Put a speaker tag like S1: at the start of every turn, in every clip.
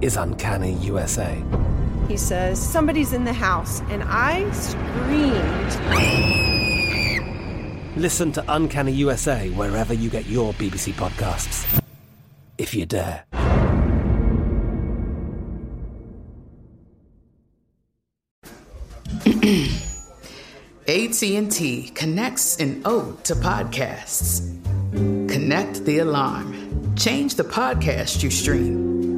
S1: is Uncanny USA.
S2: He says, Somebody's in the house. And I screamed.
S1: Listen to Uncanny USA wherever you get your BBC podcasts, if you dare.
S3: AT&T connects an ode to podcasts. Connect the alarm. Change the podcast you stream.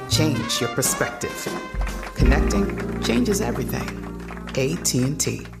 S3: Change your perspective. Connecting changes everything. AT&T.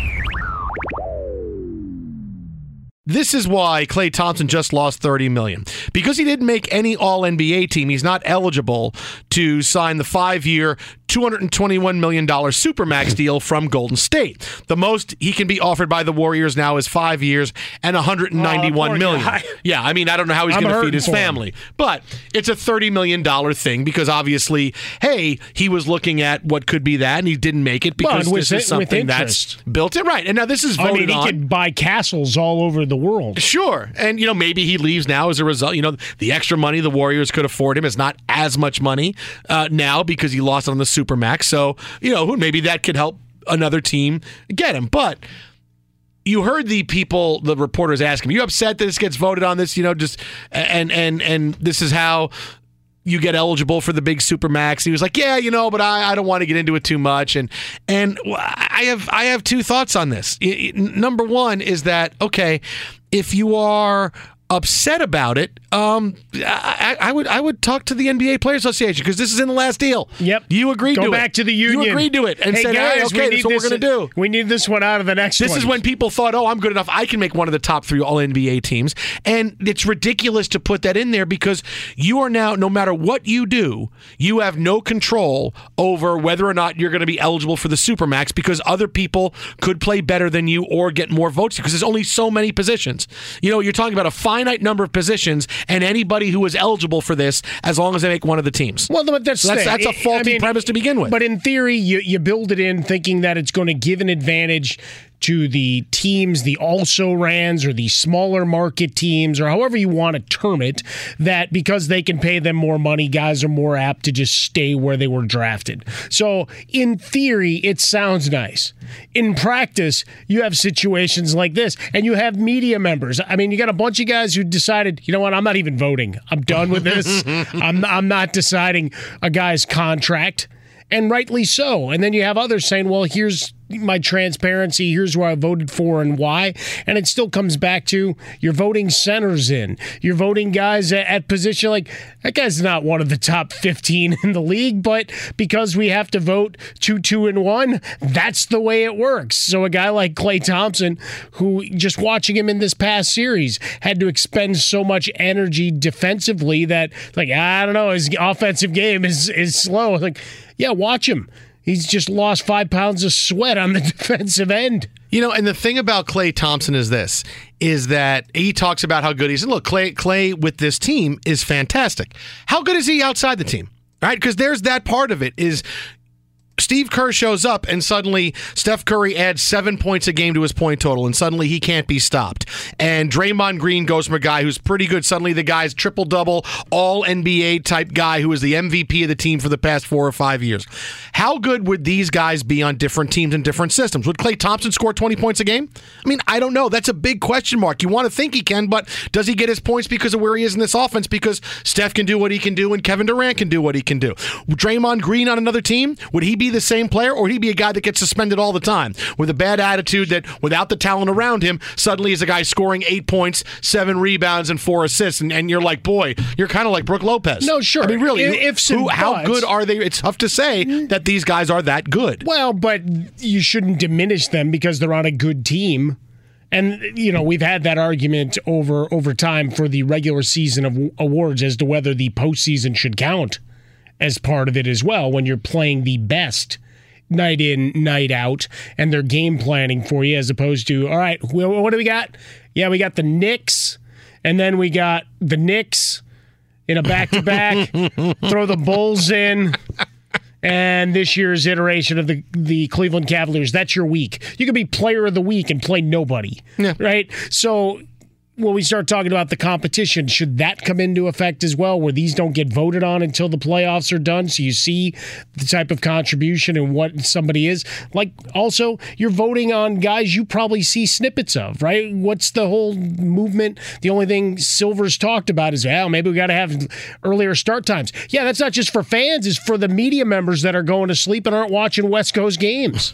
S4: This is why Klay Thompson just lost 30 million. Because he didn't make any all NBA team, he's not eligible to sign the 5-year, $221 million Supermax deal from Golden State. The most he can be offered by the Warriors now is 5 years and 191
S5: Oh,
S4: million.
S5: poor guy.
S4: Yeah, I mean, I don't know how he's going to feed his
S5: for him.
S4: family. But it's a $30 million thing because obviously, hey, he was looking at what could be that and he didn't make it because this
S5: with-
S4: is something that's built in. Right. And now this is
S5: I mean,
S4: voted
S5: he
S4: on.
S5: could buy castles all over the world.
S4: Sure. And, you know, maybe he leaves now as a result. You know, the extra money the Warriors could afford him is not as much money uh, now because he lost on the Supermax. So, you know, maybe that could help another team get him. But you heard the people, the reporters ask him, you upset that this gets voted on this, you know, just, and, and, and this is how you get eligible for the big supermax. He was like, "Yeah, you know, but I, I don't want to get into it too much." And and I have I have two thoughts on this. Number one is that okay, if you are upset about it, um, I, I would I would talk to the NBA Players Association because this is in the last deal.
S5: Yep.
S4: You agreed
S5: Go
S4: to it.
S5: back to the union.
S4: You agreed to it and
S5: hey,
S4: said,
S5: guys,
S4: hey, okay,
S5: we
S4: this is what we're going to do.
S5: We need this one out of the next
S4: This
S5: one.
S4: is when people thought, oh, I'm good enough. I can make one of the top three All NBA teams. And it's ridiculous to put that in there because you are now, no matter what you do, you have no control over whether or not you're going to be eligible for the Supermax because other people could play better than you or get more votes because there's only so many positions. You know, you're talking about a finite number of positions and anybody who is eligible for this as long as they make one of the teams.
S5: Well, but that's
S4: So that's, that's a
S5: I
S4: faulty
S5: mean,
S4: premise to begin with.
S5: But in theory, you, you build it in thinking that it's going to give an advantage to the teams, the also rans or the smaller market teams, or however you want to term it, that because they can pay them more money, guys are more apt to just stay where they were drafted. So, in theory, it sounds nice. In practice, you have situations like this, and you have media members. I mean, you got a bunch of guys who decided, you know what, I'm not even voting. I'm done with this. I'm, I'm not deciding a guy's contract and rightly so. And then you have others saying, well, here's my transparency, here's who I voted for and why. And it still comes back to you're voting centers in, you're voting guys at, at position like that guy's not one of the top 15 in the league, but because we have to vote two, two, and one, that's the way it works. So a guy like Klay Thompson, who just watching him in this past series had to expend so much energy defensively that, like, I don't know, his offensive game is is slow. Like, yeah, watch him. He's just lost five pounds of sweat on the defensive end.
S4: You know, and the thing about Klay Thompson is this: is that he talks about how good he's. look, Klay, Klay with this team is fantastic. How good is he outside the team? Right? Because there's that part of it. Is Steve Kerr shows up and suddenly Steph Curry adds seven points a game to his point total, and suddenly he can't be stopped. And Draymond Green goes from a guy who's pretty good. Suddenly the guy's triple double, all NBA type guy who is the MVP of the team for the past four or five years. How good would these guys be on different teams and different systems? Would Klay Thompson score 20 points a game? I mean, I don't know. That's a big question mark. You want to think he can, but does he get his points because of where he is in this offense? Because Steph can do what he can do and Kevin Durant can do what he can do. Draymond Green on another team, would he be the same player or he'd be a guy that gets suspended all the time with a bad attitude that without the talent around him, suddenly is a guy scoring eight points, seven rebounds, and four assists? And, and you're like, boy, you're kind of like Brook Lopez.
S5: No, sure.
S4: I mean, really,
S5: If-
S4: who- who, how good are they? It's tough to say that these guys are that good.
S5: Well, but you shouldn't diminish them because they're on a good team. And you know we've had that argument over over time for the regular season of awards as to whether the postseason should count as part of it as well when you're playing the best night in night out and they're game planning for you as opposed to all right wh- what do we got yeah we got the Knicks and then we got the Knicks in a back to back throw the Bulls in and this year's iteration of the the Cleveland Cavaliers. That's your week. You could be player of the week and play nobody. Right? So when we start talking about the competition, should that come into effect as well, where these don't get voted on until the playoffs are done? So you see the type of contribution and what somebody is. Like, also, you're voting on guys you probably see snippets of, right? What's the whole movement? The only thing Silver's talked about is, well, maybe we got to have earlier start times. Yeah, that's not just for fans, it's for the media members that are going to sleep and aren't watching West Coast games.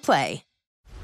S6: Play.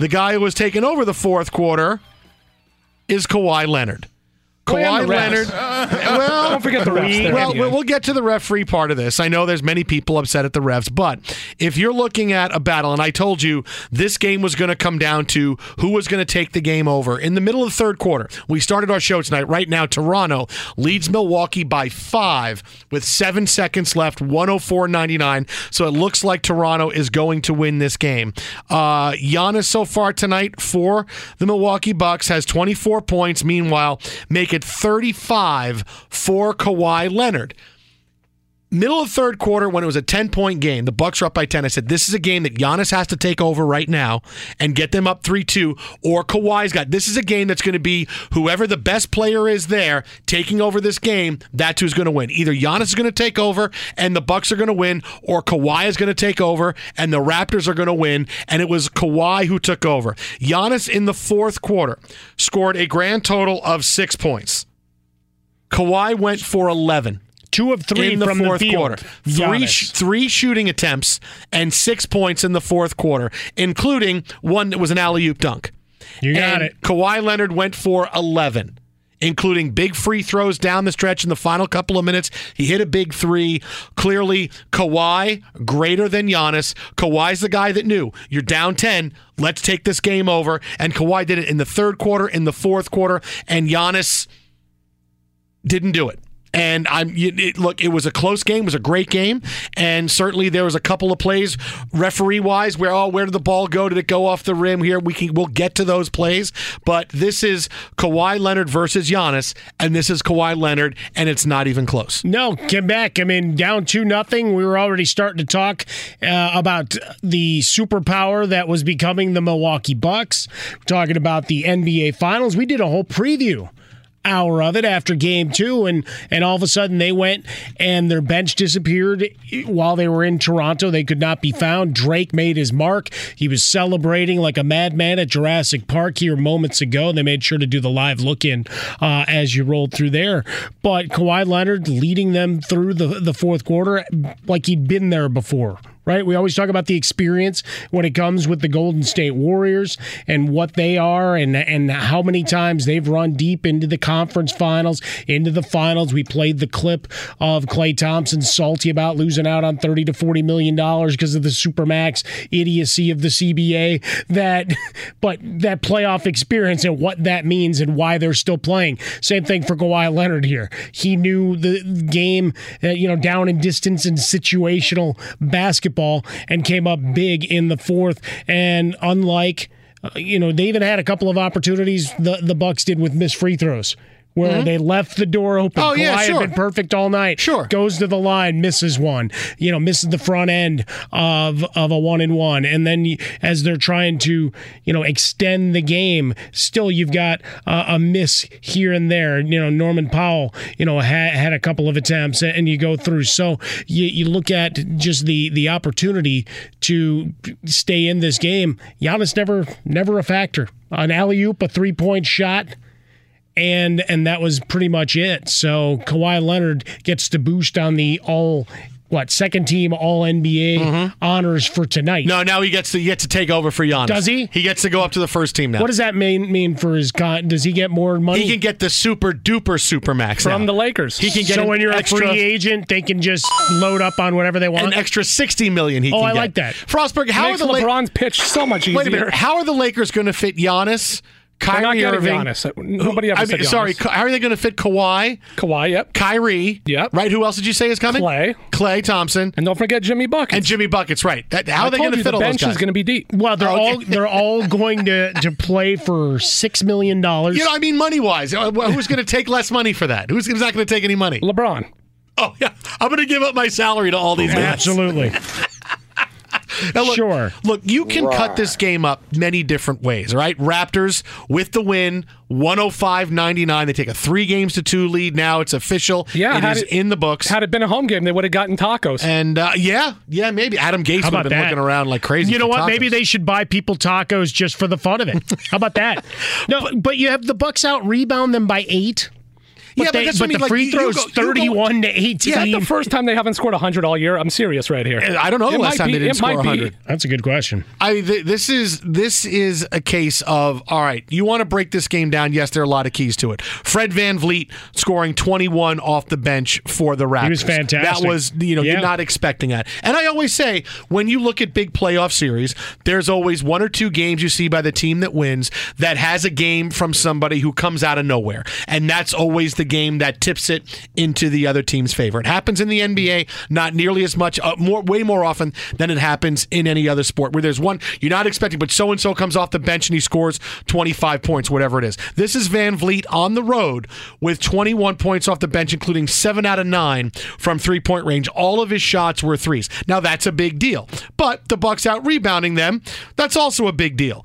S4: The guy who was taking over the fourth quarter is Kawhi Leonard. Kawhi. Leonard. well,
S5: Don't forget the refs.
S4: Well, we'll get to the referee part of this. I know there's many people upset at the refs, but if you're looking at a battle, and I told you this game was going to come down to who was going to take the game over in the middle of the third quarter. We started our show tonight. Right now, Toronto leads Milwaukee by five with seven seconds left, 104.99. So it looks like Toronto is going to win this game. Uh, Giannis so far tonight for the Milwaukee Bucks has 24 points. Meanwhile, make it 35 for Kawhi Leonard. Middle of third quarter, when it was a 10 point game, the Bucks were up by 10. I said, This is a game that Giannis has to take over right now and get them up 3 2, or Kawhi's got. This is a game that's going to be whoever the best player is there taking over this game, that's who's going to win. Either Giannis is going to take over and the Bucks are going to win, or Kawhi is going to take over and the Raptors are going to win. And it was Kawhi who took over. Giannis in the fourth quarter scored a grand total of six points. Kawhi went for 11
S5: Two of three
S4: in the fourth
S5: the
S4: quarter. Three, sh- three shooting attempts and six points in the fourth quarter, including one that was an alley oop dunk.
S5: You got
S4: and
S5: it.
S4: Kawhi Leonard went for 11, including big free throws down the stretch in the final couple of minutes. He hit a big three. Clearly, Kawhi greater than Giannis. Kawhi's the guy that knew you're down 10. Let's take this game over. And Kawhi did it in the third quarter, in the fourth quarter, and Giannis didn't do it. And I'm it, look. It was a close game. It was a great game, and certainly there was a couple of plays, referee wise, where oh, where did the ball go? Did it go off the rim? Here we can we'll get to those plays, but this is Kawhi Leonard versus Giannis, and this is Kawhi Leonard, and it's not even close.
S5: No, get back. I mean, down two nothing. We were already starting to talk uh, about the superpower that was becoming the Milwaukee Bucks. talking about the NBA Finals. We did a whole preview hour of it after game two and and all of a sudden they went and their bench disappeared. While they were in Toronto they could not be found. Drake made his mark. He was celebrating like a madman at Jurassic Park here moments ago they made sure to do the live look in uh, as you rolled through there. But Kawhi Leonard leading them through the the fourth quarter like he'd been there before right? We always talk about the experience when it comes with the Golden State Warriors and what they are and and how many times they've run deep into the conference finals, into the finals. We played the clip of Klay Thompson salty about losing out on 30 to 40 million dollars because of the supermax idiocy of the CBA that but that playoff experience and what that means and why they're still playing. Same thing for Kawhi Leonard here. He knew the game, uh, you know, down in distance and situational basketball and came up big in the fourth. And unlike, uh, you know, they even had a couple of opportunities the the Bucks did with missed free throws. Where they left the door open.
S4: Mm-hmm. Oh, yeah, sure.
S5: had been perfect all night.
S4: Sure.
S5: Goes to the line, misses one. You know, misses the front end of of a one and one, and then as they're trying to you know extend the game, still you've got uh, a miss here and there. You know, Norman Powell, you know, had, had a couple of attempts, and you go through. So you, you look at just the the opportunity to stay in this game. Giannis never never a factor. An alley oop, a three point shot and and that was pretty much it. So Kawhi Leonard gets to boost on the all what second team All NBA honors for tonight.
S4: Mm-hmm. No, now he gets to he gets to take over for Giannis.
S5: Does he?
S4: He gets to go up to the first team now.
S5: What does that mean mean for his con? Does he get more money?
S4: he can get the super duper super max
S7: From
S4: now.
S7: the Lakers.
S4: He can get
S5: so when you're
S4: extra,
S5: a free agent, they can just load up on whatever they want.
S4: an extra sixty million. He
S5: Oh,
S4: can
S5: I
S4: get.
S5: like that.
S4: Frostberg, how
S7: Makes
S4: are the La-
S7: LeBron's pitch so much easier.
S4: Wait a minute. How are the Lakers going to fit Giannis?
S7: They're not
S4: Kyrie Irving.
S7: Giannis. Nobody ever
S4: I
S7: said
S4: mean, sorry. How are they going to fit Kawhi?
S7: Kawhi, yep.
S4: Kyrie.
S7: Yep.
S4: Right. Who else did you say is coming?
S7: Klay.
S4: Klay Thompson.
S7: And don't forget Jimmy Buckets.
S4: And Jimmy Buckets. Right. That, how
S7: I
S4: are they going to
S7: you
S4: fit
S7: the
S4: all those
S7: bench
S4: guys?
S7: is going to be deep.
S5: well, they're oh,
S4: Okay.
S5: all they're all going to to play for six million dollars.
S4: you know, I mean, money wise, uh, who's going to take less money for that? Who's, who's not going to take any money?
S7: LeBron.
S4: Oh yeah, I'm going to give up my salary to all these guys.
S5: Absolutely.
S4: Now, look,
S5: Sure.
S4: Look, you can cut this game up many different ways, all right? Raptors with the win, 105-99. They take a three games to two lead now. It's official.
S7: Yeah,
S4: It is
S7: it-
S4: in the books.
S7: Had it been a home game, they would have gotten tacos.
S4: and uh, yeah, yeah, maybe Adam Gates
S5: How
S4: would have been
S5: that?
S4: looking around like crazy.
S5: You know
S4: for
S5: what? Maybe they should buy people tacos just for the fun of it. How about that? No, but you have the Bucks out rebound them by eight. But,
S4: Yeah, but
S5: they,
S4: that's
S5: but
S4: I mean,
S5: the free
S4: you- you
S5: throws
S4: go- you go-
S5: thirty-one to eighteen.
S7: Is that the first time they haven't scored 100 all year? I'm serious right here.
S4: Uh, I don't know the
S7: It
S4: last
S7: might
S4: time
S7: be-
S4: they didn't
S7: it might
S4: score
S7: be.
S4: 100.
S5: That's a good question.
S4: I th- this is this is a case of all right. You want to break this game down? Yes, there are a lot of keys to it. Fred VanVleet scoring 21 off the bench for the Raptors.
S5: was fantastic.
S4: That was you know
S5: Yeah.
S4: you're not expecting that. And I always say when you look at big playoff series, there's always one or two games you see by the team that wins that has a game from somebody who comes out of nowhere, and that's always the game that tips it into the other team's favor. It happens in the NBA not nearly as much, uh, more way more often than it happens in any other sport where there's one you're not expecting, but so and so comes off the bench and he scores 25 points, whatever it is. This is VanVleet on the road with 21 points off the bench, including seven out of nine from three point range. All of his shots were threes. Now that's a big deal, but the Bucks out rebounding them. That's also a big deal.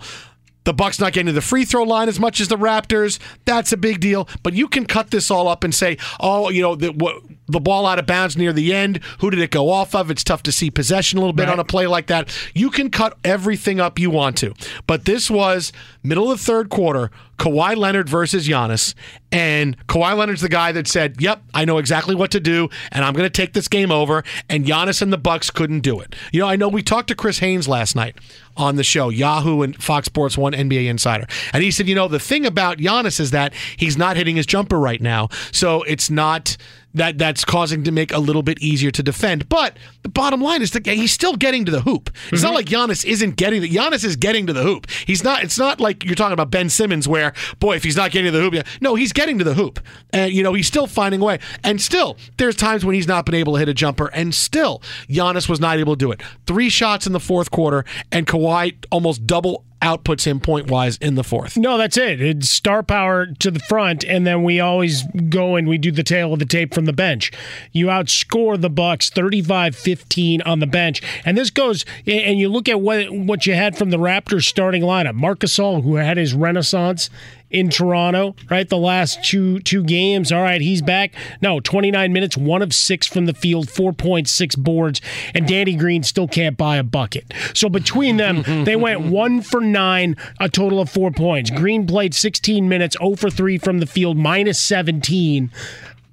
S4: The Bucks not getting to the free throw line as much as the Raptors. That's a big deal. But you can cut this all up and say, oh, you know, the, what, the ball out of bounds near the end. Who did it go off of? It's tough to see possession a little bit
S5: Right.
S4: on a play like that. You can cut everything up you want to. But this was middle of the third quarter. Kawhi Leonard versus Giannis, and Kawhi Leonard's the guy that said, "Yep, I know exactly what to do, and I'm going to take this game over." And Giannis and the Bucks couldn't do it. You know, I know we talked to Chris Haynes last night on the show, Yahoo and Fox Sports One NBA Insider, and he said, "You know, the thing about Giannis is that he's not hitting his jumper right now, so it's not." That that's causing to make a little bit easier to defend. But the bottom line is that he's still getting to the hoop. It's not mm-hmm. like Giannis isn't getting the Giannis is getting to the hoop. He's not. It's not like you're talking about Ben Simmons, where boy, if he's not getting to the hoop, yeah. no, he's getting to the hoop, and you know he's still finding a way. And still, there's times when he's not been able to hit a jumper, and still, Giannis was not able to do it. Three shots in the fourth quarter, and Kawhi almost double outputs him point wise in the fourth.
S5: No, that's it. It's star power to the front, and then we always go and we do the tail of the tape from the bench. You outscore the Bucks 35-15 on the bench. And this goes and you look at what what you had from the Raptors starting lineup. Marcus Gasol, who had his renaissance in Toronto, right? The last two two games. All right, he's back. No, 29 minutes, one of six from the field, 4.6 boards, and Danny Green still can't buy a bucket. So between them, they went one for nine, a total of four points. Green played 16 minutes, 0 for 3 from the field, minus 17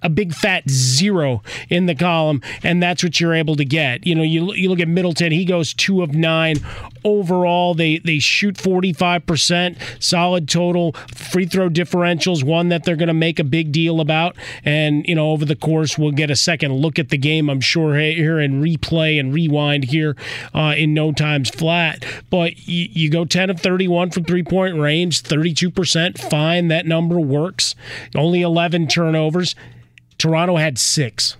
S5: a big fat zero in the column, and that's what you're able to get. You know, you you look at Middleton; he goes two of nine overall. They they shoot 45 percent, solid total. Free throw differentials, one that they're going to make a big deal about. And you know, over the course, we'll get a second look at the game. I'm sure here and replay and rewind here uh, in no times flat. But you, you go 10 of 31 from three point range, 32 percent. Fine, that number works. Only 11 turnovers. Toronto had six.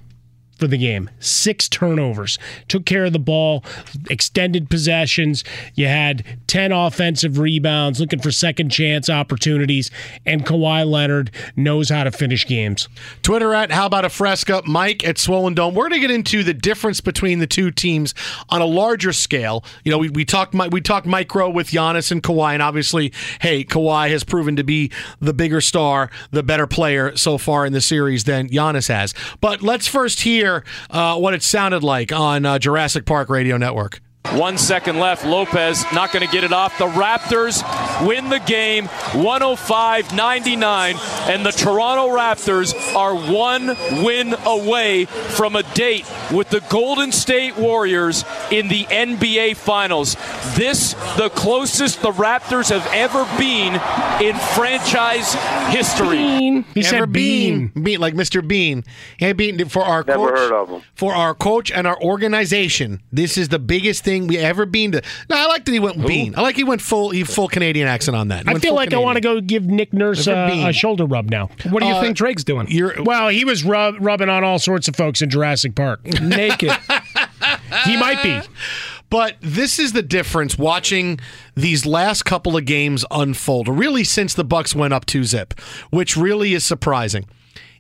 S5: For the game. Six turnovers. Took care of the ball, extended possessions. You had 10 offensive rebounds, looking for second chance opportunities. And Kawhi Leonard knows how to finish games.
S4: Twitter at How About a Fresca, Mike at Swollen Dome. We're going to get into the difference between the two teams on a larger scale. You know, we, we talked we talked micro with Giannis and Kawhi, and obviously, hey, Kawhi has proven to be the bigger star, the better player so far in the series than Giannis has. But let's first hear uh, what it sounded like on uh, Jurassic Park Radio Network.
S8: One second left. Lopez not going to get it off. The Raptors win the game 105 99, and the Toronto Raptors are one win away from a date with the Golden State Warriors in the NBA Finals. This, the closest the Raptors have ever been in franchise history.
S5: Bean. He
S4: Ever
S5: said Bean.
S4: Bean, like Mr. Bean. Hey, Bean, for our
S9: Never
S4: coach,
S9: heard of him.
S4: for our coach and our organization, this is the biggest thing we ever been to. No, I like that he went Bean. I like he went full, he full Canadian accent on that. He
S5: I feel
S4: full
S5: like I want to go give Nick Nurse
S4: Never
S5: uh, a shoulder rub now.
S7: What do you
S4: Uh,
S7: think Drake's doing?
S4: You're
S5: Well, he was rub- rubbing on all sorts of folks in Jurassic Park.
S7: naked.
S5: he might be.
S4: But this is the difference watching these last couple of games unfold, really since the Bucks went up 2 zip, which really is surprising.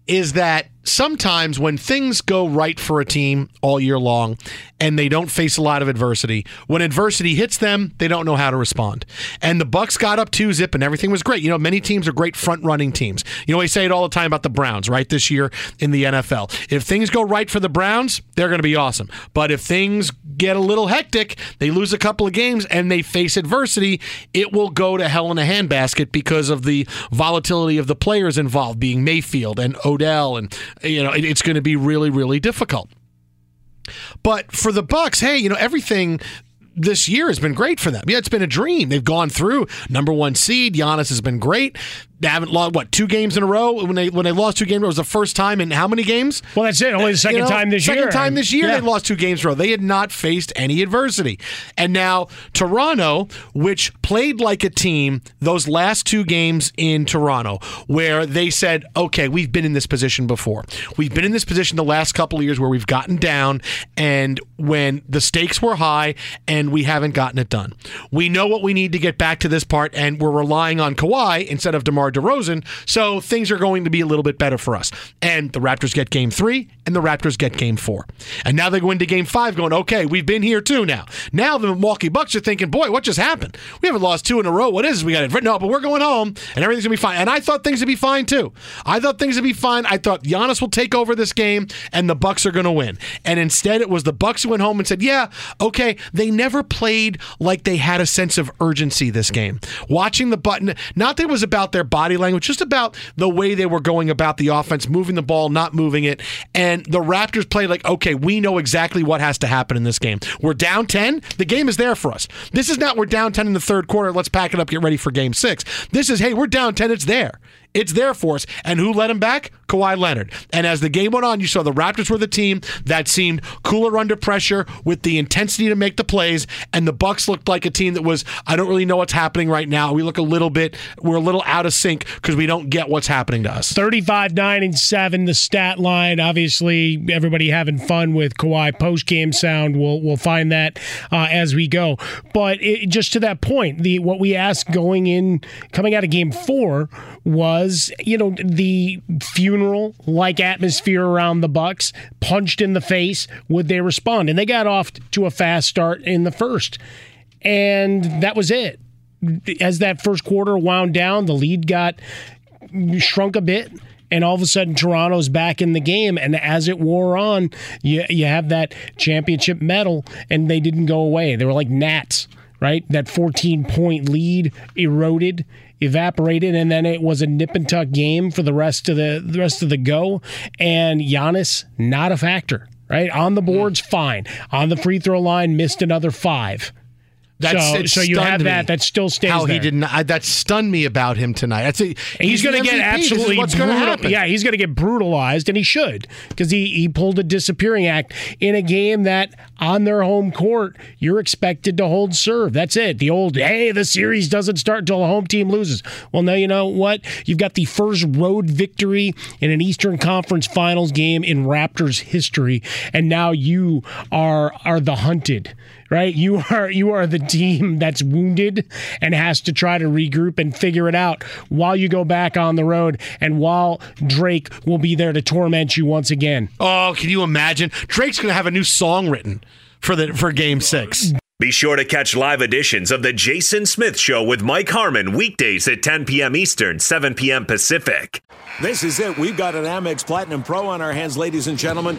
S4: Is that sometimes when things go right for a team all year long and they don't face a lot of adversity, when adversity hits them, they don't know how to respond. And the Bucks got up 2 zip and everything was great. You know, many teams are great front running teams. You know, we say it all the time about the Browns, right? This year in the NFL. If things go right for the Browns, they're going to be awesome. But if things get a little hectic, they lose a couple of games and they face adversity, it will go to hell in a handbasket because of the volatility of the players involved, being Mayfield and Odell, and you know it- it's going to be really, really difficult. But for the Bucks, hey, you know everything this year has been great for them. Yeah, it's been a dream. They've gone through number one seed. Giannis has been great. They haven't lost what two games in a row. When they when they lost two games, it was the first time in how many games?
S5: Well, that's it. Only the uh, second
S4: You know,
S5: time this
S4: second
S5: year.
S4: time this year
S5: Yeah.
S4: they lost two games in a row. They had not faced any adversity. And now Toronto, which played like a team those last two games in Toronto, where they said, okay, we've been in this position before. We've been in this position the last couple of years where we've gotten down and when the stakes were high and we haven't gotten it done. We know what we need to get back to this part and we're relying on Kawhi instead of DeMar DeRozan. So things are going to be a little bit better for us. And the Raptors get game three and the Raptors get game four. And now they go into game five going, okay, we've been here too now. Now the Milwaukee Bucks are thinking, boy, what just happened? We haven't lost two in a row. What is this? We got it. No, but we're going home and everything's going to be fine. And I thought things would be fine too. I thought things would be fine. I thought Giannis will take over this game and the Bucks are going to win. And instead it was the Bucks who went home and said, yeah, okay, they never played like they had a sense of urgency this game. Watching the button, not that it was about their body language, just about the way they were going about the offense, moving the ball, not moving it. And the Raptors played like, okay, we know exactly what has to happen in this game. We're down 10. The game is there for us. This is not we're down 10 in the third quarter. Let's pack it up, get ready for game six. This is, hey, we're down 10. It's there. It's there for us. And who let him back? Kawhi Leonard. And as the game went on, you saw the Raptors were the team that seemed cooler under pressure with the intensity to make the plays. And the Bucks looked like a team that was, I don't really know what's happening right now. We look a little bit, we're a little out of sync because we don't get what's happening to us.
S5: 35 9 and 7 the stat line obviously everybody having fun with Kawhi post game sound we'll we'll find that uh, as we go but it, just to that point the what we asked going in coming out of game 4 was you know the funeral like atmosphere around the bucks punched in the face would they respond? And they got off to a fast start in the first. And that was it. As that first quarter wound down the lead got shrunk a bit and all of a sudden Toronto's back in the game. And as it wore on you you have that championship medal and they didn't go away. They were like gnats right? That 14 point lead eroded evaporated and then it was a nip and tuck game for the rest of the, the rest of the go. And Giannis not a factor right? On the boards mm. fine. On the free throw line missed another 5
S4: That's
S5: so, so you have that. That still stays
S4: How
S5: there.
S4: he didn't. I, that stunned me about him tonight. That's a,
S5: He's, going to get
S4: MVP. This is
S5: absolutely
S4: what's going to happen.
S5: Yeah, he's going to get brutalized, and he should because he he pulled a disappearing act in a game that on their home court you're expected to hold serve. That's it. The old hey, the series doesn't start until the home team loses. Well, now you know what? You've got the first road victory in an Eastern Conference Finals game in Raptors history, and now you are are the hunted right? You are you are the team that's wounded and has to try to regroup and figure it out while you go back on the road and while Drake will be there to torment you once again.
S4: Oh, can you imagine? Drake's going to have a new song written for the for Game Six.
S10: Be sure to catch live editions of The Jason Smith Show with Mike Harmon weekdays at 10 p.m. Eastern, 7 p.m. Pacific.
S9: This is it. We've got an Amex Platinum Pro on our hands, ladies and gentlemen.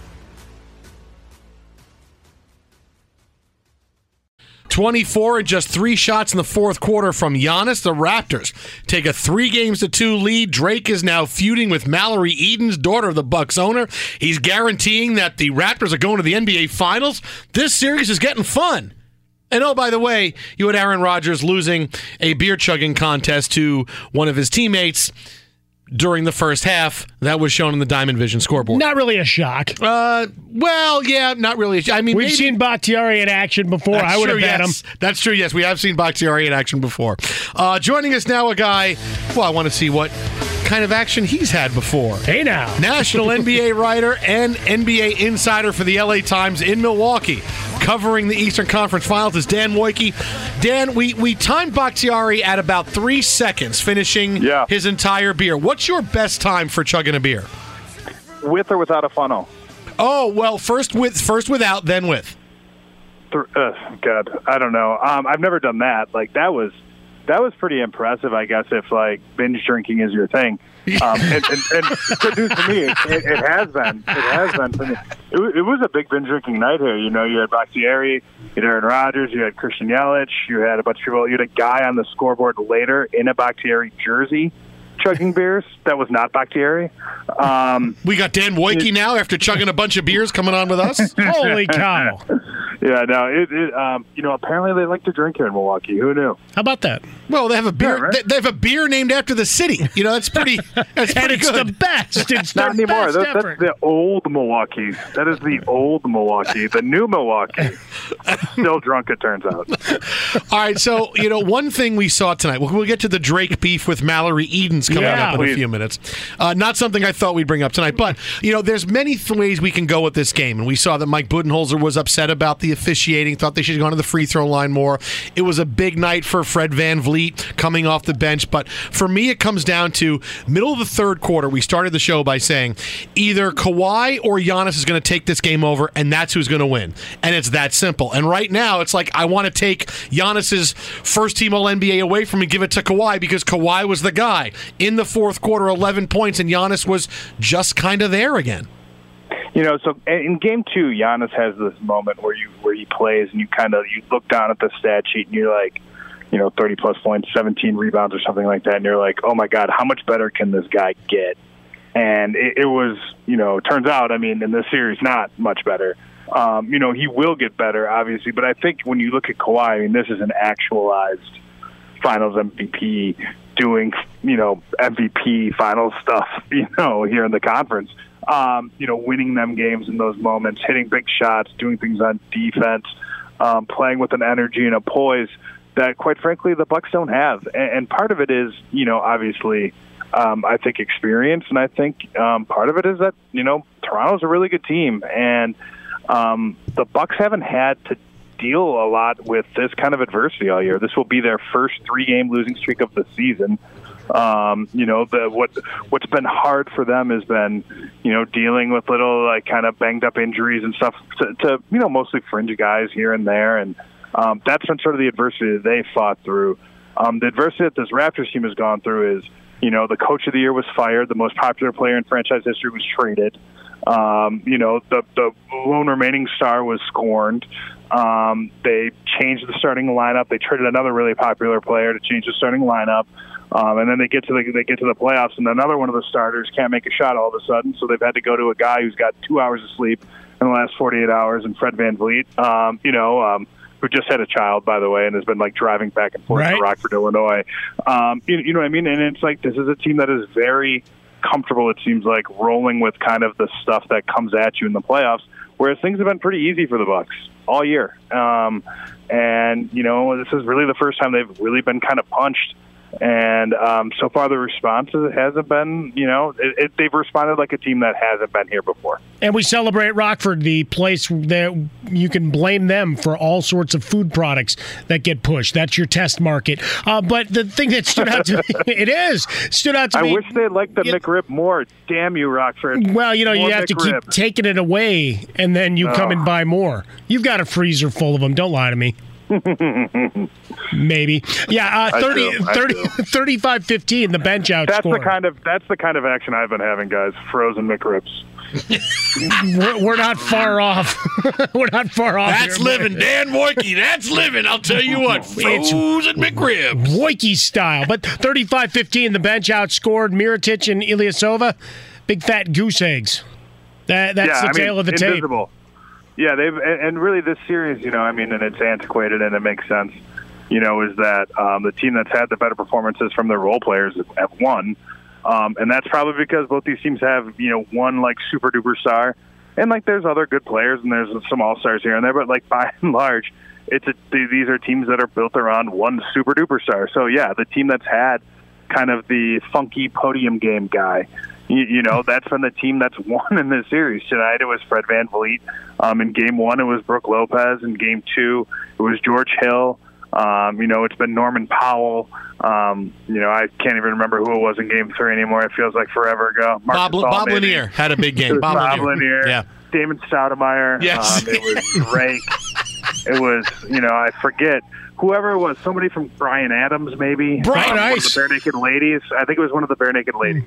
S4: 24 and just three shots in the fourth quarter from Giannis. The Raptors take a three games to two lead. Drake is now feuding with Mallory Edens, daughter of the Bucks owner. He's guaranteeing that the Raptors are going to the NBA Finals. This series is getting fun. And oh, by the way, you had Aaron Rodgers losing a beer chugging contest to one of his teammates during the first half. That was shown in the Diamond Vision scoreboard.
S5: Not really a shock.
S4: Uh, well, yeah, not really. I mean,
S5: We've
S4: maybe-
S5: seen Bakhtiari in action before.
S4: That's
S5: I would have
S4: true,
S5: bet
S4: yes.
S5: him.
S4: That's true. Yes, we have seen Bakhtiari in action before. Uh, joining us now, a guy. Well, I want to see what kind of action he's had before.
S5: Hey now,
S4: national NBA writer and NBA insider for the LA Times in Milwaukee, covering the Eastern Conference Finals is Dan Woike. Dan, we we timed Bakhtiari at about three seconds, finishing his entire beer. What's your best time for chugging a beer?
S11: With or without a funnel?
S4: Oh well, first with first without, then with.
S11: Th- Uh, God, I don't know. Um, I've never done that. Like that was that was pretty impressive, I guess, if like binge drinking is your thing. Um, and, and, and good news for me, it, it, it has been. It has been for me. It, it was a big binge drinking night here. You know, you had Bakhtiari, you had Aaron Rodgers, you had Christian Yelich, you had a bunch of people. You had a guy on the scoreboard later in a Bakhtiari jersey chugging beers. That was not Bakhtiari. Um,
S4: we got Dan Wojcicki now after chugging a bunch of beers coming on with us.
S5: Holy cow!
S11: Yeah, no, it, it um, you know, apparently they like to drink here in Milwaukee. Who knew?
S5: How about that?
S4: Well, they have a beer.
S11: Yeah, right.
S4: they, they have a beer named after the city. You know, that's pretty. That's
S5: and
S4: pretty
S5: it's
S4: good.
S5: the best. It's
S11: Not anymore. That, that's the old Milwaukee. That is the old Milwaukee. The new Milwaukee. Still drunk, it turns out.
S4: All right, so you know one thing we saw tonight. We'll, we'll get to the Drake beef with Mallory Edens coming
S5: Yeah.
S4: up in a few minutes. Uh, not something I thought we'd bring up tonight, but you know, there's many th- ways we can go with this game, and we saw that Mike Budenholzer was upset about the officiating. Thought they should have gone to the free throw line more. It was a big night for Fred VanVleet coming off the bench, but for me, it comes down to middle of the third quarter. We started the show by saying either Kawhi or Giannis is going to take this game over, and that's who's going to win, and it's that simple. And right now, it's like I want to take Giannis's first team All NBA away from him and give it to Kawhi because Kawhi was the guy in the fourth quarter, 11 points, and Giannis was just kind of there again.
S11: You know, so in game two, Giannis has this moment where you where he plays and you kind of you look down at the stat sheet and you're like, you know, 30 plus points, 17 rebounds or something like that, and you're like, oh my god, how much better can this guy get? And it, it was, you know, turns out, I mean, in this series, not much better. Um, you know, he will get better, obviously, but I think when you look at Kawhi, I mean, this is an actualized Finals MVP doing, you know, MVP Finals stuff, you know, here in the conference. Um, you know, winning them games in those moments, hitting big shots, doing things on defense, um, playing with an energy and a poise that, quite frankly, the Bucks don't have. And, part of it is, you know, obviously, um, I think experience, and I think um, part of it is that you know Toronto's a really good team, and um, the Bucks haven't had to deal a lot with this kind of adversity all year. This will be their first three-game losing streak of the season. Um, you know, the what what's been hard for them has been, you know, dealing with little like kind of banged up injuries and stuff to, to you know mostly fringe guys here and there, and um, that's been sort of the adversity that they fought through. Um, the adversity that this Raptors team has gone through is, you know, the coach of the year was fired, the most popular player in franchise history was traded. Um, you know, the the lone remaining star was scorned. Um, they changed the starting lineup. They traded another really popular player to change the starting lineup. Um, and then they get to the they get to the playoffs, and another one of the starters can't make a shot all of a sudden. So they've had to go to a guy who's got two hours of sleep in the last 48 hours, and Fred VanVleet. Um, you know, um, who just had a child, by the way, and has been like driving back and forth
S5: Right.
S11: to Rockford, Illinois. Um, you, you know what I mean? And it's like this is a team that is very comfortable. It seems like rolling with kind of the stuff that comes at you in the playoffs, whereas things have been pretty easy for the Bucks all year. Um, and you know, this is really the first time they've really been kind of punched. And um, so far, the response hasn't been, you know, it, it, they've responded like a team that hasn't been here before.
S5: And we celebrate Rockford, the place that you can blame them for all sorts of food products that get pushed. That's your test market. Uh, but the thing that stood out to me, it is stood out to
S11: I
S5: me.
S11: I wish they liked the McRib more. Damn you, Rockford.
S5: Well, you know,
S11: More
S5: you have to keep taking it away, and then you come
S11: Oh.
S5: and buy more. You've got a freezer full of them. Don't lie to me. Maybe. Yeah, uh,
S11: I
S5: 30, 30, 35 15, the bench out
S11: That's
S5: score.
S11: the kind of that's the kind of action I've been having, guys. Frozen McRibs.
S5: we're, we're not far off. we're not far off.
S4: That's
S5: here,
S4: living, Dan Woike. That's living. I'll tell you what, frozen McRib.
S5: Woike style. But 35 15, the bench outscored Mirotic and Ilyasova. Big fat goose eggs. That, that's
S11: yeah,
S5: the
S11: I
S5: tail
S11: mean,
S5: of the tape.
S11: Yeah, they've and, and really this series, you know, I mean, and it's antiquated and it makes sense. You know, is that um, the team that's had the better performances from their role players have won, um, and that's probably because both these teams have you know one like super duper star, and like there's other good players and there's some all stars here and there, but like by and large, it's a, these are teams that are built around one super duper star. So yeah, the team that's had kind of the funky podium game guy. You, you know, that's been the team that's won in this series. Tonight it was Fred VanVleet. Um, in game one, it was Brook Lopez. In game two, it was George Hill. Um, you know, it's been Norman Powell. Um, you know, I can't even remember who it was in game three anymore. It feels like forever ago.
S4: Bob,
S11: All,
S4: Bob
S11: maybe.
S4: Lanier had a big game. Bob,
S11: Bob
S4: Lanier.
S11: Lanier.
S4: Yeah.
S11: Damon Stoudemire.
S4: Yes.
S11: Um, it was Drake. It was, you know, I forget whoever it was, somebody from Bryan Adams, maybe.
S5: Brian
S11: Um,
S5: Ice.
S11: the Barenaked Ladies. I think it was one of the Barenaked Ladies.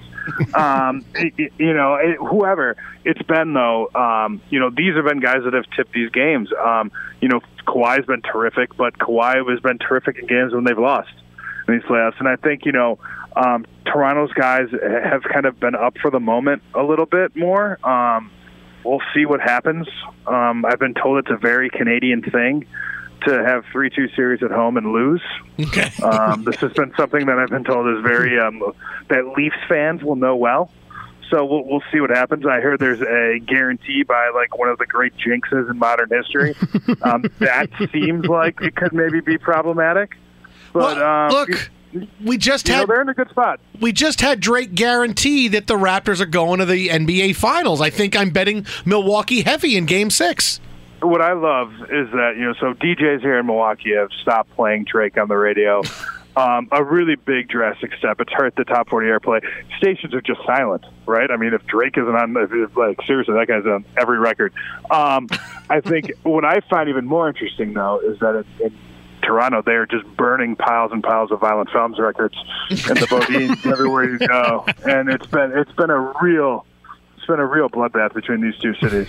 S11: um, it- it- you know, it, whoever it's been though. Um, you know, these have been guys that have tipped these games. Um, you know, Kawhi's been terrific, but Kawhi has been terrific in games when they've lost in these playoffs. And I think you know, um, Toronto's guys have kind of been up for the moment a little bit more. Um, we'll see what happens. Um, I've been told it's a very Canadian thing to have three two series at home and lose.
S4: Okay.
S11: Um, this has been something that I've been told is very um, that Leafs fans will know well. So we'll, we'll see what happens. I heard there's a guarantee by like one of the great jinxes in modern history. um, that seems like it could maybe be problematic. But um,
S4: look, we just
S11: you know, they're in a good spot.
S4: we just had Drake guarantee that the Raptors are going to the NBA Finals. I think I'm betting Milwaukee heavy in Game Six.
S11: What I love is that you know, so DJs here in Milwaukee have stopped playing Drake on the radio. Um, a really big drastic step. It's hurt the top 40 airplay. Stations are just silent, right? I mean, if Drake isn't on, if, like seriously, that guy's on every record. Um, I think what I find even more interesting though is that in, in Toronto, they are just burning piles and piles of Violent Femmes records in the Bodines everywhere you go, and it's been it's been a real it's been a real bloodbath between these two cities.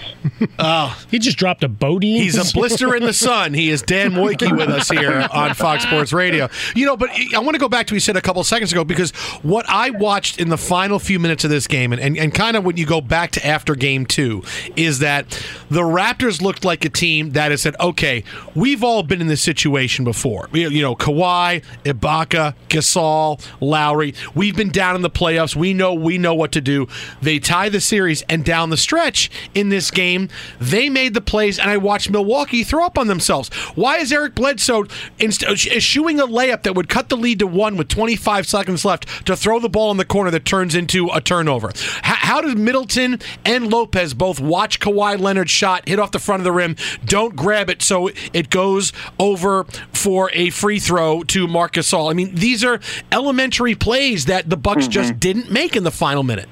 S4: Oh,
S5: he just dropped a Bodine.
S4: He's a blister in the sun. He is Dan Woike with us here on Fox Sports Radio. You know, but I want to go back to what you said a couple seconds ago because what I watched in the final few minutes of this game, and, and, and kind of when you go back to after game two, is that the Raptors looked like a team that has said, okay, we've all been in this situation before. You you know, Kawhi, Ibaka, Gasol, Lowry. We've been down in the playoffs. We know we know what to do. They tie the series, and down the stretch in this game, they made the plays, and I watched Milwaukee throw up on themselves. Why is Eric Bledsoe inst- eschewing a layup that would cut the lead to one with 25 seconds left to throw the ball in the corner that turns into a turnover? H- how does Middleton and Lopez both watch Kawhi Leonard's shot hit off the front of the rim, don't grab it so it goes over for a free throw to Marcus All? I mean, these are elementary plays that the Bucks mm-hmm. just didn't make in the final minute.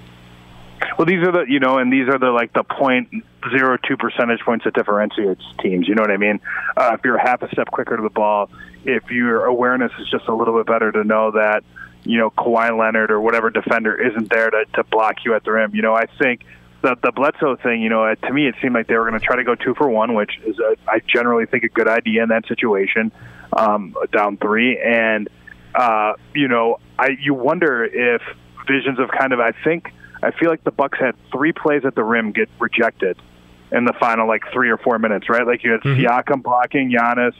S11: Well, these are the you know, and these are the like the point zero two percentage points that differentiates teams. You know what I mean? Uh, if you're half a step quicker to the ball, if your awareness is just a little bit better to know that you know Kawhi Leonard or whatever defender isn't there to to block you at the rim. You know, I think the the Bledsoe thing. You know, uh, to me it seemed like they were going to try to go two for one, which is a, I generally think a good idea in that situation. Um, down three, and uh, you know, I you wonder if visions of kind of I think I feel like the Bucks had three plays at the rim get rejected in the final like three or four minutes, right? Like you had Siakam blocking Giannis,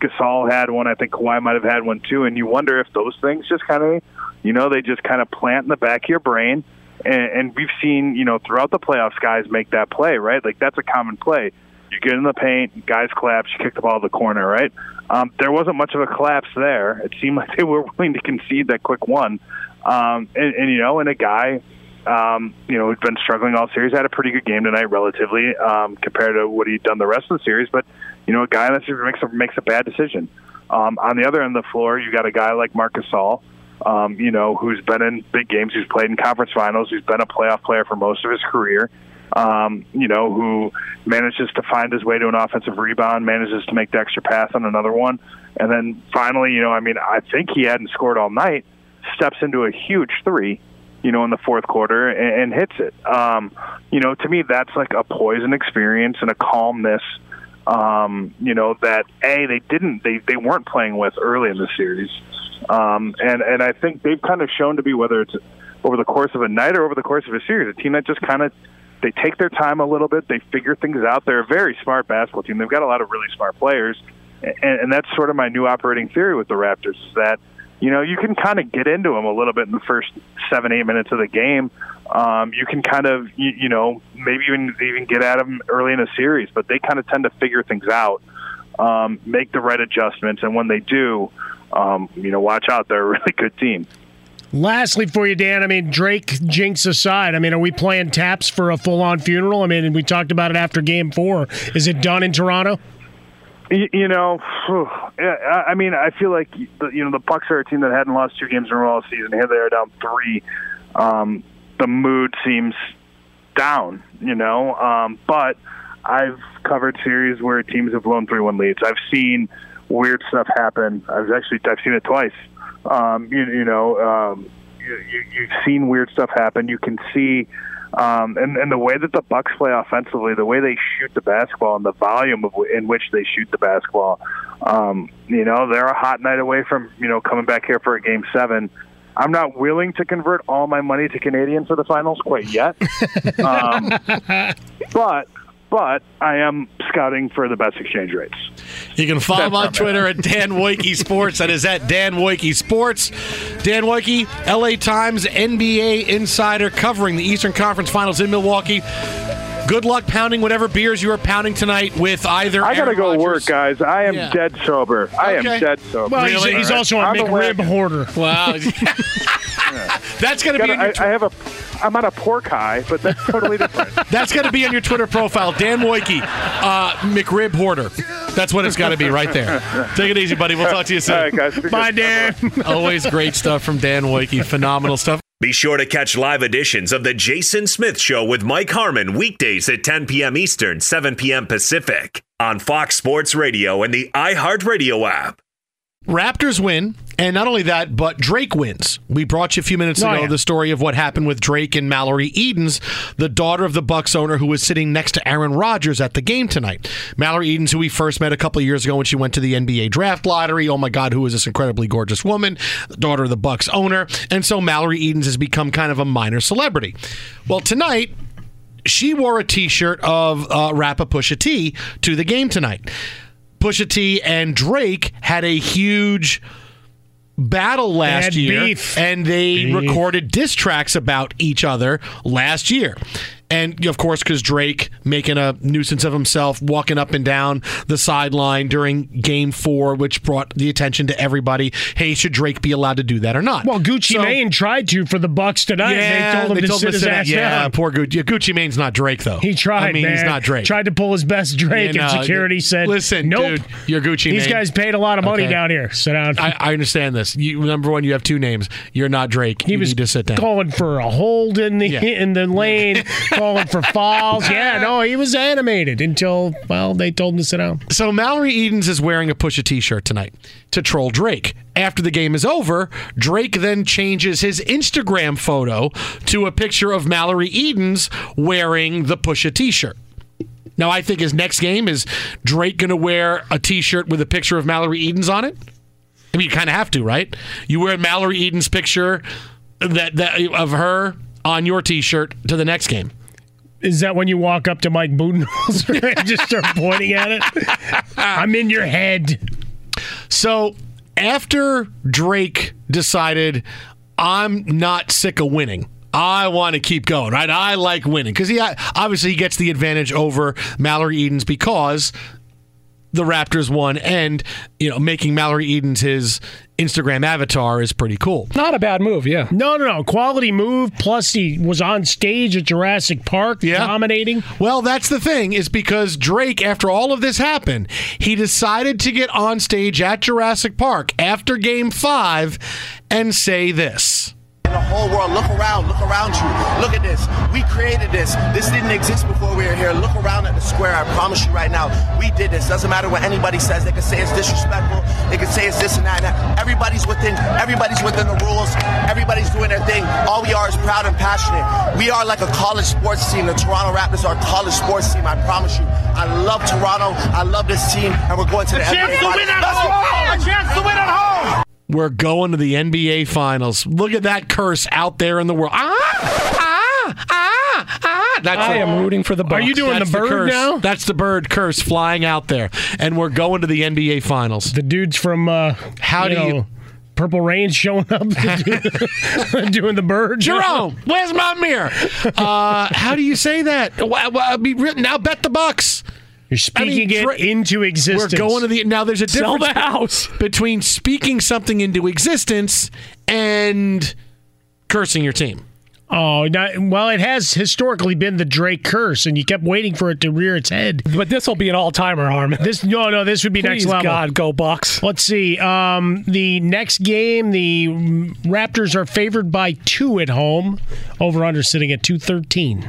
S11: Gasol had one, I think Kawhi might have had one too, and you wonder if those things just kind of, you know, they just kind of plant in the back of your brain. And, and we've seen, you know, throughout the playoffs, guys make that play, right? Like that's a common play. You get in the paint, guys collapse, you kick the ball to the corner, right? Um, there wasn't much of a collapse there. It seemed like they were willing to concede that quick one. Um, and, and, you know, and a guy, um, you know, who'd been struggling all series, had a pretty good game tonight, relatively, um, compared to what he'd done the rest of the series. But, you know, a guy that makes a, makes a bad decision. Um, on the other end of the floor, you got a guy like Marcus Gasol, um, you know, who's been in big games, who's played in conference finals, who's been a playoff player for most of his career um, you know, who manages to find his way to an offensive rebound, manages to make the extra pass on another one, and then finally, you know, I mean, I think he hadn't scored all night, steps into a huge three, you know, in the fourth quarter and, and hits it. Um, you know, to me, that's like a poison experience and a calmness. Um, you know that a they didn't they they weren't playing with early in the series, um, and and I think they've kind of shown to be whether it's over the course of a night or over the course of a series, a team that just kind of they take their time a little bit. They figure things out. They're a very smart basketball team. They've got a lot of really smart players, and, and that's sort of my new operating theory with the Raptors is that you know you can kind of get into them a little bit in the first seven eight minutes of the game. Um, you can kind of you, you know maybe even even get at them early in a series, but they kind of tend to figure things out, um, make the right adjustments, and when they do, um, you know, watch out. They're a really good team.
S5: Lastly, for you, Dan, I mean, Drake jinx aside, I mean, are we playing taps for a full on funeral? I mean, we talked about it after game four. Is it done in Toronto?
S11: You, know, I mean, I feel like you know the Bucks are a team that hadn't lost two games in a row all season. Here they are down three. Um, the mood seems down, you know, um, but I've covered series where teams have blown three one leads. I've seen weird stuff happen. I've actually I've seen it twice. Um, you, you know, um, you, you, you've seen weird stuff happen. You can see. Um, and, and the way that the Bucks play offensively, the way they shoot the basketball, and the volume of, in which they shoot the basketball, um, you know, they're a hot night away from you know coming back here for a game seven. I'm not willing to convert all my money to Canadian for the finals quite yet, um, but but I am scouting for the best exchange rates.
S4: You can follow him on Twitter at Dan Woike Sports. That is at Dan Woike Sports. Dan Woike, LA Times NBA insider covering the Eastern Conference Finals in Milwaukee. Good luck pounding whatever beers you are pounding tonight with either.
S11: I gotta
S4: Aaron
S11: go
S4: Rodgers-
S11: work, guys. I am
S4: Yeah.
S11: dead sober. I am
S4: Okay.
S11: dead sober.
S5: Well, he's, he's also a
S11: I'm
S5: McRib
S11: wagon.
S5: hoarder.
S4: Wow. That's going to be
S11: Gotta-
S4: on your
S11: I, I have a. I'm on a pork high, but that's totally different.
S4: That's got to be on your Twitter profile, Dan Woike, uh, McRib Hoarder. That's what it's got to be right there. Take it easy, buddy. We'll talk to you soon.
S11: All right, guys.
S5: Bye. Dan.
S4: Always great stuff from Dan Woike. Phenomenal stuff.
S10: Be sure to catch live editions of The Jason Smith Show with Mike Harmon weekdays at 10 p.m. Eastern, 7 p.m. Pacific on Fox Sports Radio and the iHeartRadio app.
S4: Raptors win, and not only that, but Drake wins. We brought you a few minutes
S5: Oh,
S4: ago
S5: yeah.
S4: the story of what happened with Drake and Mallory Edens, the daughter of the Bucks owner who was sitting next to Aaron Rodgers at the game tonight. Mallory Edens, who we first met a couple of years ago when she went to the NBA draft lottery. Oh my God, who is this incredibly gorgeous woman? The daughter of the Bucks owner, and so Mallory Edens has become kind of a minor celebrity. Well, tonight she wore a T-shirt of uh, Rappa Pusha T to the game tonight. Pusha T and Drake had a huge battle last year,
S5: beef.
S4: and they
S5: Beef.
S4: recorded diss tracks about each other last year. And of course, because Drake making a nuisance of himself, walking up and down the sideline during Game Four, which brought the attention to everybody. Hey, should Drake be allowed to do that or not?
S5: Well, Gucci
S4: So-
S5: Mane tried to for the Bucks tonight. and they told him to sit his
S4: down.
S5: ass
S4: Yeah,
S5: down.
S4: poor Gucci. Yeah, Gucci Mane's not Drake though.
S5: He tried.
S4: I mean,
S5: man.
S4: he's not Drake.
S5: Tried to pull his best Drake,
S4: Yeah,
S5: and
S4: no,
S5: security said,
S4: "Listen,
S5: nope.
S4: dude, you're Gucci
S5: These
S4: Mane."
S5: guys paid a lot of money
S4: Okay.
S5: down here. Sit down.
S4: I, I understand this. You number one, you have two names. You're not Drake.
S5: he
S4: you
S5: was
S4: need to sit down.
S5: calling for a hold in the
S4: Yeah.
S5: in the lane, calling for fouls. Yeah, no, he was animated until well, they told him to sit down.
S4: So Mallory Edens is wearing a Pusha T-shirt tonight to troll Drake. After the game is over, Drake then changes his Instagram photo to a picture of Mallory Edens wearing the Pusha T-shirt. Now I think his next game is Drake going to wear a T-shirt with a picture of Mallory Edens on it. I mean, you kind of have to, right? You wear Mallory Edens' picture that, that of her on your T-shirt to the next game.
S5: Is that when you walk up to Mike Budenholzer and just start pointing at it? I'm in your head.
S4: So after Drake decided, I'm not sick of winning. I want to keep going, right? I like winning because he obviously he gets the advantage over Mallory Edens because the Raptors won, and you know making Mallory Edens his Instagram avatar is pretty cool.
S7: Not a bad move, yeah.
S5: No, no, no. Quality move. Plus, he was on stage at Jurassic Park dominating.
S4: Well, that's the thing, is because Drake, after all of this happened, he decided to get on stage at Jurassic Park after game five and say this.
S12: The whole world, look around, look around you. Look at this. We created this. This didn't exist before we were here. Look around at the square. I promise you right now, we did this. Doesn't matter what anybody says. They can say it's disrespectful. They can say it's this and that. And that. Everybody's within. Everybody's within the rules. Everybody's doing their thing. All we are is proud and passionate. We are like a college sports team. The Toronto Raptors are a college sports team. I promise you. I love Toronto. I love this team, and we're going to the
S13: chance
S12: NBA
S13: to win at
S12: Let's go.
S13: home. A chance to win at home.
S4: We're going to the NBA Finals. Look at that curse out there in the world. Ah, ah, ah, ah. That's
S7: I
S4: the-
S7: am rooting for the Bucks.
S5: Are you doing
S4: that's
S5: the bird
S4: curse.
S5: now?
S4: That's the bird curse flying out there, and we're going to the NBA Finals.
S5: The dudes from uh,
S4: How do you-
S5: Purple Rain showing up doing the bird.
S4: Jerome, where's my mirror? Uh, how do you say that? Well, well, I mean, now bet the Bucks.
S5: You're speaking it
S4: Dra-
S5: into existence.
S4: We're going to the now. There's a
S7: Sell
S4: difference
S7: the house.
S4: between speaking something into existence and cursing your team.
S5: Oh, not, well, it has historically been the Drake curse, and you kept waiting for it to rear its head.
S7: But this will be an all timer, Harmon.
S5: This no, no, this would be next level.
S7: God, go Bucks.
S5: Let's see. Um, the next game, the Raptors are favored by two at home. Over under sitting at two thirteen.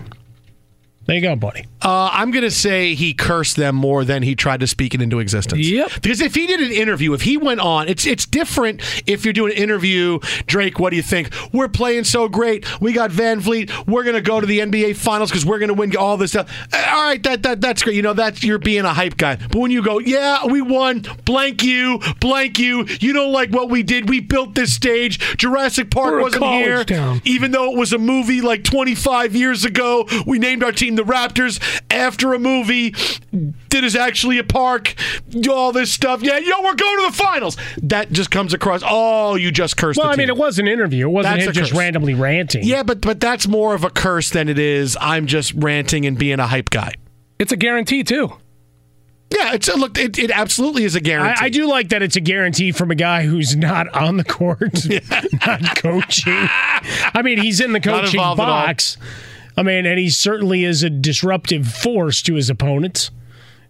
S5: There you go, buddy.
S4: Uh, I'm going to say he cursed them more than he tried to speak it into existence.
S7: Yep.
S4: Because if he did an interview, if he went on, it's it's different if you're doing an interview. Drake, what do you think? We're playing so great. We got VanVleet. We're going to go to the NBA Finals because we're going to win all this stuff. Uh, All right, that, that that's great. You know, that's you're being a hype guy. But when you go, yeah, we won. Blank you, blank you. You don't like what we did. We built this stage. Jurassic Park
S7: We're
S4: wasn't here,
S7: town.
S4: even though it was a movie like 25 years ago. We named our team the Raptors after a movie that is actually a park. All this stuff. Yeah, yo, we're going to the finals. That just comes across. Oh, you just cursed.
S5: Well, I mean, it was an interview. It wasn't him just
S4: curse.
S5: randomly ranting.
S4: Yeah, but but that's more of a curse than it is. I'm just ranting and being a hype guy.
S7: It's a guarantee too.
S4: Yeah, it's a, look. It, it absolutely is a guarantee.
S5: I, I do like that it's a guarantee from a guy who's not on the court, not coaching. I mean, he's in the coaching box. I mean, and he certainly is a disruptive force to his opponents.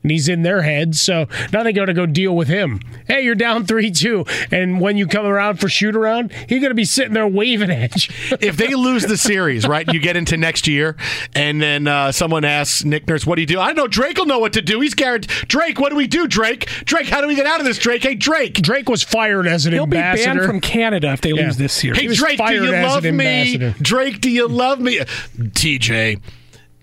S5: And he's in their heads, so now they got to go deal with him. Hey, you're down three two, and when you come around for shoot around, he's gonna be sitting there waving at you.
S4: if they lose the series, right, you get into next year, and then uh, someone asks Nick Nurse, "What do you do?" I don't know. Drake will know what to do. He's guaranteed. Drake, what do we do? Drake, Drake, how do we get out of this? Drake, hey, Drake.
S5: Drake was fired as an ambassador.
S7: He'll be banned from Canada if they
S5: Yeah.
S7: lose this series.
S4: Hey,
S5: was
S4: Drake, do you love me?
S5: ambassador.
S4: Drake, do you love me? TJ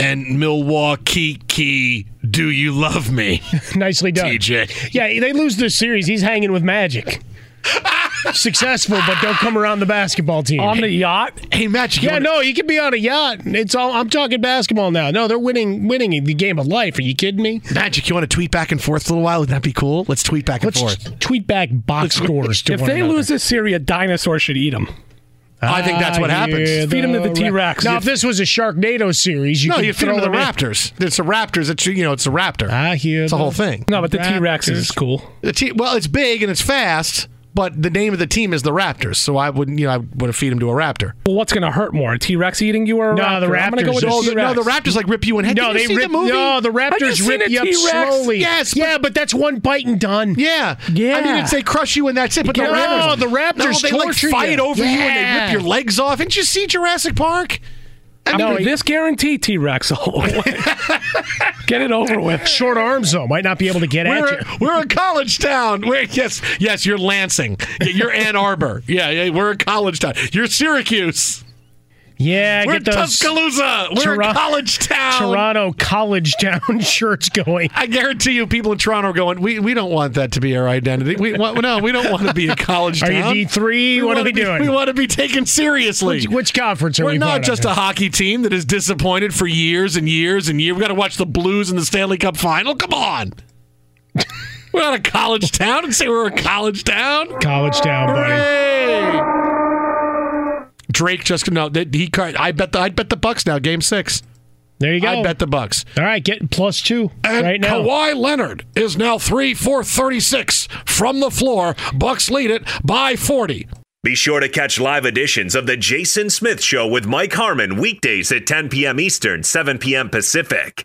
S4: and Milwaukee Key, do you love me?
S5: Nicely done.
S4: TJ.
S5: Yeah, they lose this series. He's hanging with Magic. Successful, but don't come around the basketball team.
S7: on the yacht.
S4: Hey, Magic. you
S5: yeah,
S4: wanna-
S5: no, you could be on a yacht. It's all. I'm talking basketball now. No, they're winning, winning the game of life. Are you kidding me?
S4: Magic, you want to tweet back and forth a little while? Wouldn't that be cool? Let's tweet back and
S5: Let's
S4: forth.
S5: tweet back box scores to
S7: If
S5: one
S7: they
S5: another.
S7: lose this series, a dinosaur should eat them.
S4: I think that's what
S5: Ah,
S4: happens.
S5: yeah,
S7: Feed 'em to the T-Rex.
S5: Now, if this was a Sharknado series, you
S4: no,
S5: could
S4: you feed
S5: throw
S4: them to the. Raptors. It's a Raptors. It's you know, it's a Raptor.
S5: I hear
S4: It's the
S5: the
S4: whole thing.
S7: No, but the T Rex is cool.
S4: The T- well, it's big and it's fast, but the name of the team is the Raptors. So I wouldn't, you know, I would feed them to a Raptor.
S7: Well, what's going to hurt more, a T Rex eating you or a
S5: No,
S7: raptor?
S5: the
S7: I'm gonna go
S5: Raptors
S7: with
S4: No, the,
S7: T-Rex.
S4: no, the Raptors like rip you in head.
S5: No,
S4: Did you
S5: they
S4: see
S5: rip.
S4: the movie?
S5: No, the
S7: I
S5: Raptors
S7: just
S5: rip you up slowly.
S4: Yes, but-
S5: yeah, but that's one bite and done.
S4: Yeah,
S7: Yeah.
S4: I mean, it's they crush you and that's it. But the Raptors,
S5: No,
S4: Raptors,
S5: the Raptors
S4: no, they like fight
S5: you.
S4: over you and they rip your legs off. Didn't you see Jurassic Park? I mean,
S5: No, he-
S7: this guarantee, T Rex. Get it over with.
S5: Short arms though might not be able to get at
S4: we're,
S5: you.
S4: we're a college town. We're, yes, yes, you're Lansing. You're Ann Arbor. Yeah, yeah, we're a college town. You're Syracuse.
S5: Yeah,
S4: We're
S5: get those
S4: Tuscaloosa. We're a college town.
S5: Toronto college town shirts going.
S4: I guarantee you, people in Toronto are going. We we don't want that to be our identity. We want, no, we don't want to be a college
S5: Are you
S4: town.
S5: D three? What are we
S4: be-
S5: doing?
S4: We want to be taken seriously.
S5: which, which conference are
S4: We're
S5: we
S4: not just a hockey team that is disappointed for years and years and years. We got to watch the Blues in the Stanley Cup final. Come on. we're not a college town and say we're a college town.
S5: college town, buddy.
S4: Hooray! Drake just no. that- He I bet the I bet the Bucks now. Game six.
S5: There you go.
S4: I bet the Bucks.
S5: All right, get plus two
S4: And
S5: right now.
S4: Kawhi Leonard is now three for thirty six from the floor. Bucks lead it by forty.
S10: Be sure to catch live editions of The Jason Smith Show with Mike Harmon weekdays at 10 p.m. Eastern, 7 p.m. Pacific.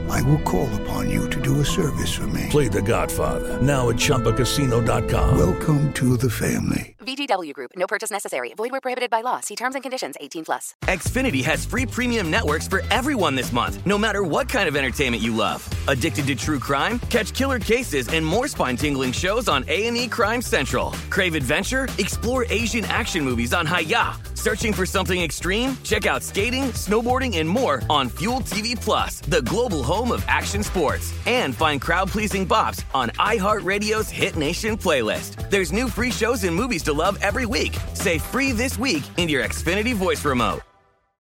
S14: I will call upon you to do a service for me.
S15: Play The Godfather now at ChumbaCasino.com.
S14: Welcome to the family.
S16: VGW Group. No purchase necessary. Void where prohibited by law. See terms and conditions. 18 plus.
S17: Xfinity has free premium networks for everyone this month, no matter what kind of entertainment you love. Addicted to true crime? Catch killer cases and more spine-tingling shows on A&E Crime Central. Crave adventure? Explore Asian action movies on Hayya. Searching for something extreme? Check out skating, snowboarding, and more on Fuel TV Plus, the global home of action sports. And find crowd-pleasing bops on iHeartRadio's Hit Nation playlist. There's new free shows and movies to love every week. Say free this week in your Xfinity voice remote.